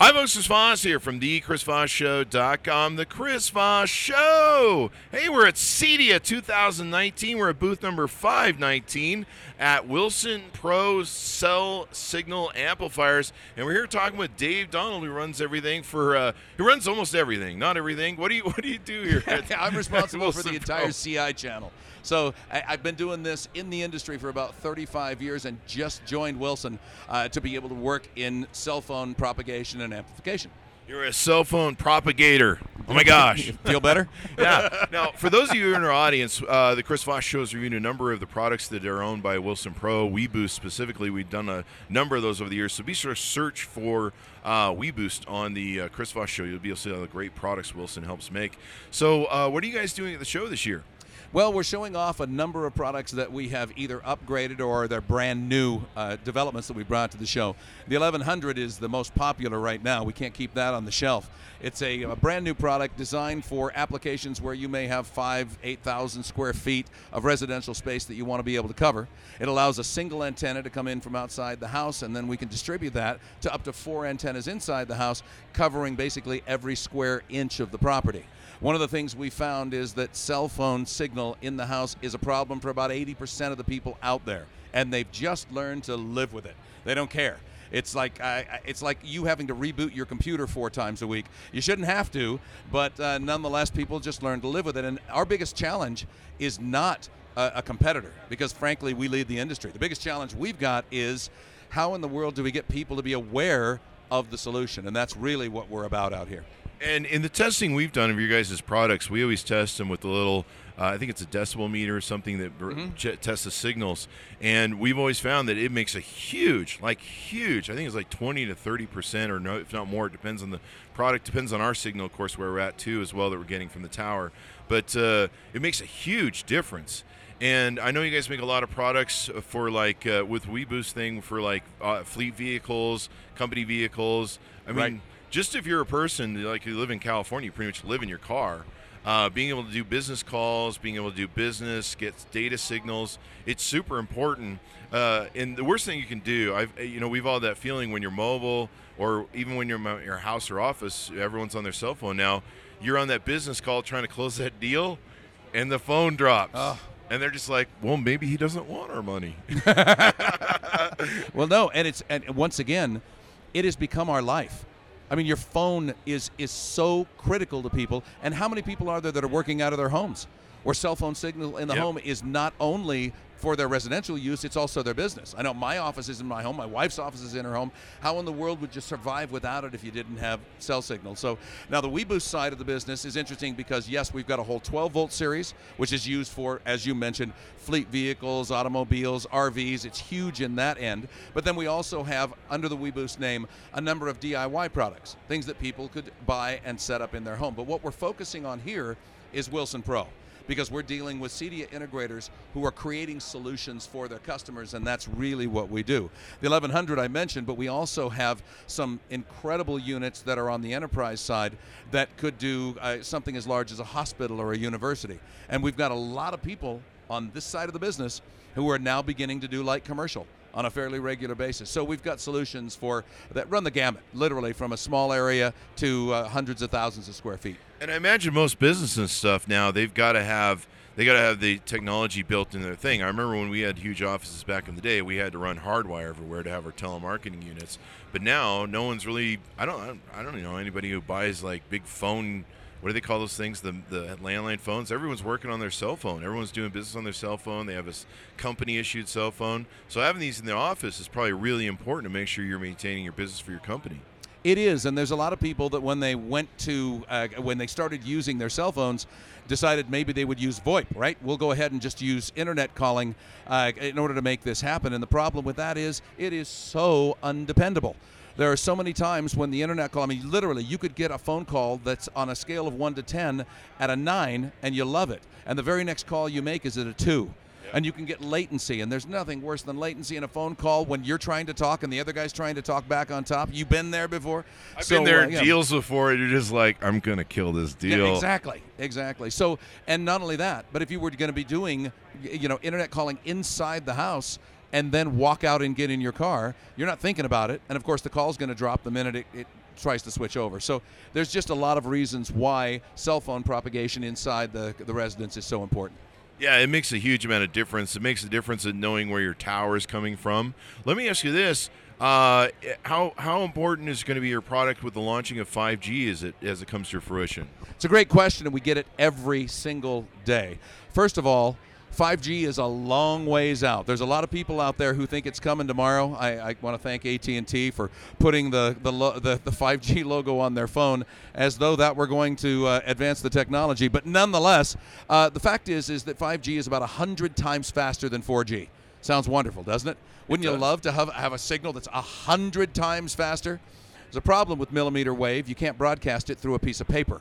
Hi, folks. Chris Voss here from the ChrisVossShow.com. The Chris Voss Show. Hey, we're at CEDIA 2019. We're at booth number 519 at Wilson Pro Cell Signal Amplifiers, and we're here talking with Dave Donald, who runs everything for. Uh, he runs almost everything, not everything. What do you What do you do here? I'm responsible for the entire Pro? CI channel. So I, I've been doing this in the industry for about 35 years and just joined Wilson uh, to be able to work in cell phone propagation and amplification. You're a cell phone propagator. Oh my gosh. Feel better? yeah. Now, for those of you in our audience, uh, the Chris Voss Show is reviewing a number of the products that are owned by Wilson Pro, WeBoost specifically. We've done a number of those over the years, so be sure to search for uh, WeBoost on the uh, Chris Voss Show. You'll be able to see all the great products Wilson helps make. So, uh, what are you guys doing at the show this year? Well, we're showing off a number of products that we have either upgraded or they're brand new uh, developments that we brought to the show. The 1100 is the most popular right now. We can't keep that on the shelf. It's a, a brand new product designed for applications where you may have five, 8,000 square feet of residential space that you want to be able to cover. It allows a single antenna to come in from outside the house, and then we can distribute that to up to four antennas inside the house, covering basically every square inch of the property. One of the things we found is that cell phone signal in the house is a problem for about 80% of the people out there, and they've just learned to live with it. They don't care. It's like uh, it's like you having to reboot your computer four times a week. You shouldn't have to, but uh, nonetheless, people just learn to live with it. And our biggest challenge is not a, a competitor, because frankly, we lead the industry. The biggest challenge we've got is how in the world do we get people to be aware of the solution, and that's really what we're about out here. And in the testing we've done of your guys' products, we always test them with a little, uh, I think it's a decibel meter or something that r- ch- tests the signals. And we've always found that it makes a huge, like huge, I think it's like 20 to 30%, or no, if not more. It depends on the product, depends on our signal, of course, where we're at too, as well, that we're getting from the tower. But uh, it makes a huge difference. And I know you guys make a lot of products for like uh, with WeBoost thing for like uh, fleet vehicles, company vehicles. I mean, Right. Just if you're a person like you live in California, you pretty much live in your car. Uh, being able to do business calls, being able to do business, get data signals, it's super important. Uh, and the worst thing you can do, I've you know we've all that feeling when you're mobile or even when you're in your house or office, everyone's on their cell phone now. You're on that business call trying to close that deal, and the phone drops. Oh. And they're just like, well, maybe he doesn't want our money. Well, no, and it's and once again, it has become our life. I mean, your phone is is so critical to people. And how many people are there that are working out of their homes, where cell phone signal in the Yep. home is not only for their residential use, it's also their business. I know my office is in my home, my wife's office is in her home. How in the world would you survive without it if you didn't have cell signal? So now the WeBoost side of the business is interesting because yes, we've got a whole 12 volt series, which is used for, as you mentioned, fleet vehicles, automobiles, RVs. It's huge in that end. But then we also have, under the WeBoost name, a number of DIY products, things that people could buy and set up in their home. But what we're focusing on here is Wilson Pro because we're dealing with CEDIA integrators who are creating solutions for their customers, and that's really what we do. The 1100 I mentioned, but we also have some incredible units that are on the enterprise side that could do uh, something as large as a hospital or a university. And we've got a lot of people on this side of the business who are now beginning to do light commercial on a fairly regular basis. So we've got solutions for that run the gamut, literally from a small area to uh, hundreds of thousands of square feet. And I imagine most businesses and stuff now they've got to have they got to have the technology built in their thing. I remember when we had huge offices back in the day, we had to run hardwire everywhere to have our telemarketing units. But now, no one's really. I don't. I don't, I don't know anybody who buys like big phone. What do they call those things? The the landline phones. Everyone's working on their cell phone. Everyone's doing business on their cell phone. They have a company issued cell phone. So having these in the office is probably really important to make sure you're maintaining your business for your company. It is, and there's a lot of people that when they went to uh, when they started using their cell phones, decided maybe they would use VoIP. Right? We'll go ahead and just use internet calling uh, in order to make this happen. And the problem with that is it is so undependable. There are so many times when the internet call, I mean, literally, you could get a phone call that's on a scale of one to 10 at a nine, and you love it. And the very next call you make is at a And you can get latency, and there's nothing worse than latency in a phone call when you're trying to talk and the other guy's trying to talk back on top. You've been there before. I've So, been there uh, yeah. deals before, and you're just like, I'm gonna kill this deal. Yeah, exactly, exactly. So, and not only that, but if you were going to be doing, you know, internet calling inside the house, and then walk out and get in your car, you're not thinking about it. And of course, the call's going to drop the minute it, it tries to switch over. So there's just a lot of reasons why cell phone propagation inside the, the residence is so important. Yeah, it makes a huge amount of difference. It makes a difference in knowing where your tower is coming from. Let me ask you this: uh, how how important is going to be your product with the launching of 5G as it as it comes to fruition? It's a great question, and we get it every single day. First of all, 5G is a long ways out. There's a lot of people out there who think it's coming tomorrow. I, I want to thank AT&T for putting the the, lo- the the 5G logo on their phone as though that were going to uh, advance the technology. But nonetheless, uh, the fact is is that 5G is about 100 times faster than 4G. Sounds wonderful, doesn't it? Wouldn't It you love to have, have a signal that's 100 times faster? There's a problem with millimeter wave. You can't broadcast it through a piece of paper.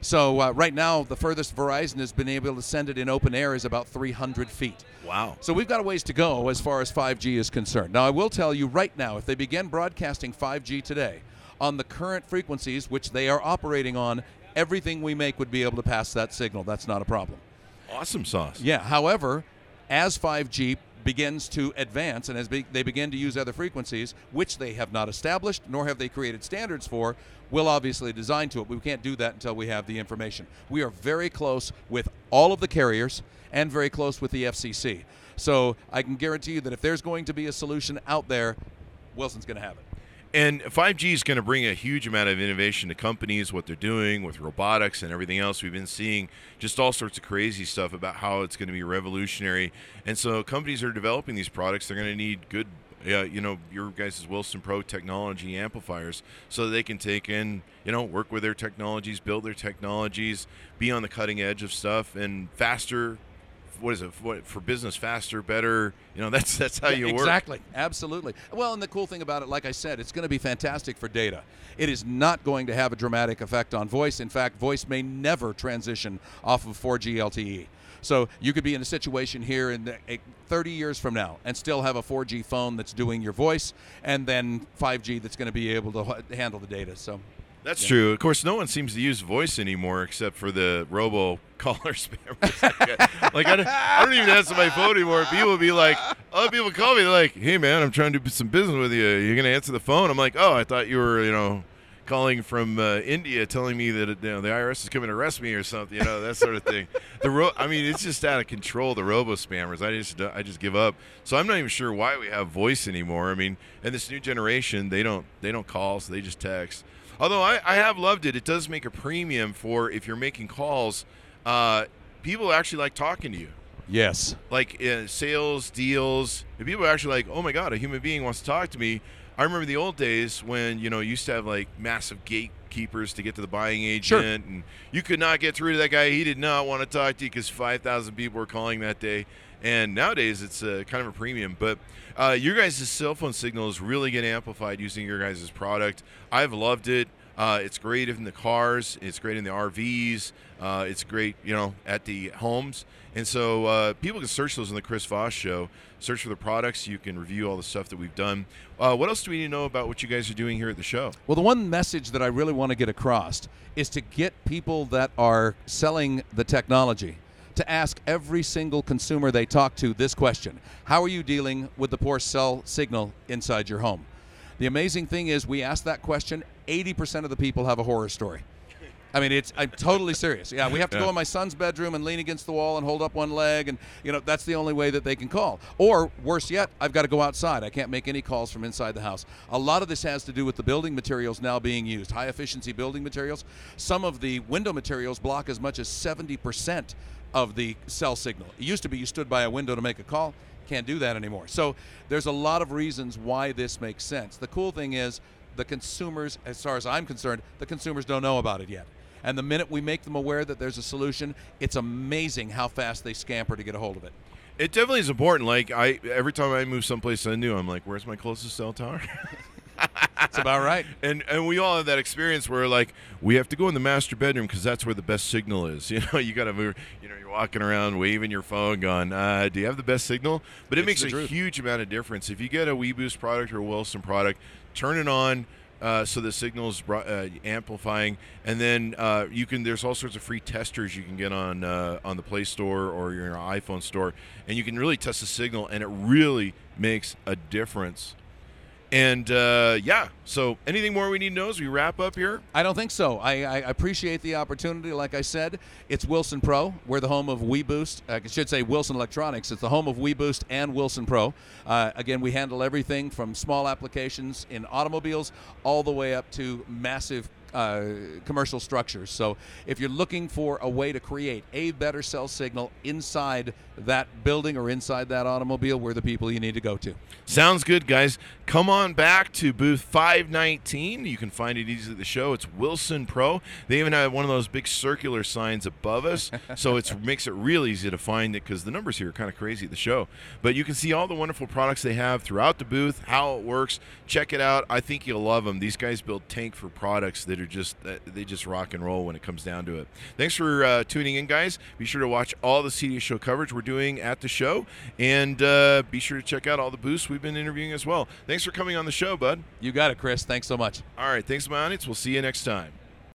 So uh, right now, the furthest Verizon has been able to send it in open air is about 300 feet. Wow. So we've got a ways to go as far as 5G is concerned. Now, I will tell you right now, if they begin broadcasting 5G today on the current frequencies which they are operating on, everything we make would be able to pass that signal. That's not a problem. Awesome sauce. Yeah. However, as 5G begins to advance and as be- they begin to use other frequencies, which they have not established nor have they created standards for, we'll obviously design to it. We can't do that until we have the information. We are very close with all of the carriers and very close with the FCC. So I can guarantee you that if there's going to be a solution out there, Wilson's going to have it. And 5G is going to bring a huge amount of innovation to companies, what they're doing with robotics and everything else. We've been seeing just all sorts of crazy stuff about how it's going to be revolutionary. And so companies are developing these products. They're going to need good, uh, you know, your guys' Wilson Pro technology amplifiers so they can take in, you know, work with their technologies, build their technologies, be on the cutting edge of stuff, and faster. What is it? What, for business, faster, better. You know, that's that's how Yeah, you work. Exactly. Absolutely. Well, and the cool thing about it, like I said, it's going to be fantastic for data. It is not going to have a dramatic effect on voice. In fact, voice may never transition off of 4G LTE. So you could be in a situation here in the, eh, 30 years from now and still have a 4G phone that's doing your voice, and then 5G that's going to be able to h- handle the data. So That's true. Of course, no one seems to use voice anymore except for the robo caller spam. like I don't, I don't even answer my phone anymore. People will be like, other people call me. They're like, "Hey man, I'm trying to do some business with you. You're gonna answer the phone?" I'm like, "Oh, I thought you were, you know." Calling from uh, India, telling me that you know, the IRS is coming to arrest me or something, you know that sort of thing. The ro- I mean, it's just out of control. The robo spammers, I just I just give up. So I'm not even sure why we have voice anymore. I mean, and this new generation, they don't they don't call, so they just text. Although I, I have loved it, it does make a premium for if you're making calls. Uh, people actually like talking to you, yes, like uh, sales deals. And people are actually like, "Oh my god, a human being wants to talk to me." I remember the old days when you know you used to have like massive gatekeepers to get to the buying agent, Sure. and you could not get through to that guy. He did not want to talk to you because five thousand people were calling that day. And nowadays it's uh, kind of a premium, but uh, your guys' cell phone signal is really getting amplified using your guys' product. I've loved it. Uh, it's great in the cars. It's great in the RVs. Uh, it's great, you know, at the homes. And so uh, people can search those on the Chris Voss Show. Search for the products. You can review all the stuff that we've done. Uh, what else do we need to know about what you guys are doing here at the show? Well, the one message that I really want to get across is to get people that are selling the technology to ask every single consumer they talk to this question How are you dealing with the poor cell signal inside your home? The amazing thing is, we ask that question, 80% of the people have a horror story. I mean, it's I'm totally serious. Yeah, we have to Yeah. go in my son's bedroom and lean against the wall and hold up one leg, and you know that's the only way that they can call. Or worse yet, I've got to go outside. I can't make any calls from inside the house. A lot of this has to do with the building materials now being used, high efficiency building materials. Some of the window materials block as much as 70% of the cell signal. It used to be you stood by a window to make a call. Can't do that anymore. So there's a lot of reasons why this makes sense. The cool thing is the consumers, as far as I'm concerned, the consumers don't know about it yet. And the minute we make them aware that there's a solution, it's amazing how fast they scamper to get a hold of it. It definitely is important. Like I, every time I move someplace I new, I'm like, "Where's my closest cell tower?" That's about right. and and we all have that experience where like we have to go in the master bedroom because that's where the best signal is. You know, you got to move. You know, you're walking around waving your phone, going, uh, "Do you have the best signal?" But it It's makes a truth. huge amount of difference if you get a WeBoost product or a Wilson product. Turn it on. Uh, so the signal is uh, amplifying, and then uh, you can. There's all sorts of free testers you can get on uh, on the Play Store or your iPhone store, and you can really test the signal, and it really makes a difference. And uh, yeah, so anything more we need to know as we wrap up here? I don't think so. I, I appreciate the opportunity. Like I said, it's Wilson Pro. We're the home of WeBoost. I should say Wilson Electronics. It's the home of WeBoost and Wilson Pro. Uh, again, we handle everything from small applications in automobiles all the way up to massive uh, commercial structures. So if you're looking for a way to create a better cell signal inside that building or inside that automobile, we're the people you need to go to. Sounds good, guys. Come on back to booth 519. You can find it easily at the show. It's Wilson Pro. They even have one of those big circular signs above us, so it makes it real easy to find it because the numbers here are kind of crazy at the show. But you can see all the wonderful products they have throughout the booth, how it works. Check it out. I think you'll love them. These guys build tank for products that are just they just rock and roll when it comes down to it. Thanks for uh, tuning in, guys. Be sure to watch all the CEDIA show coverage we're doing at the show, and uh, be sure to check out all the booths we've been interviewing as well. Thanks for coming on the show, bud. You got it, Chris. Thanks so much. All right, thanks, my audience. We'll see you next time.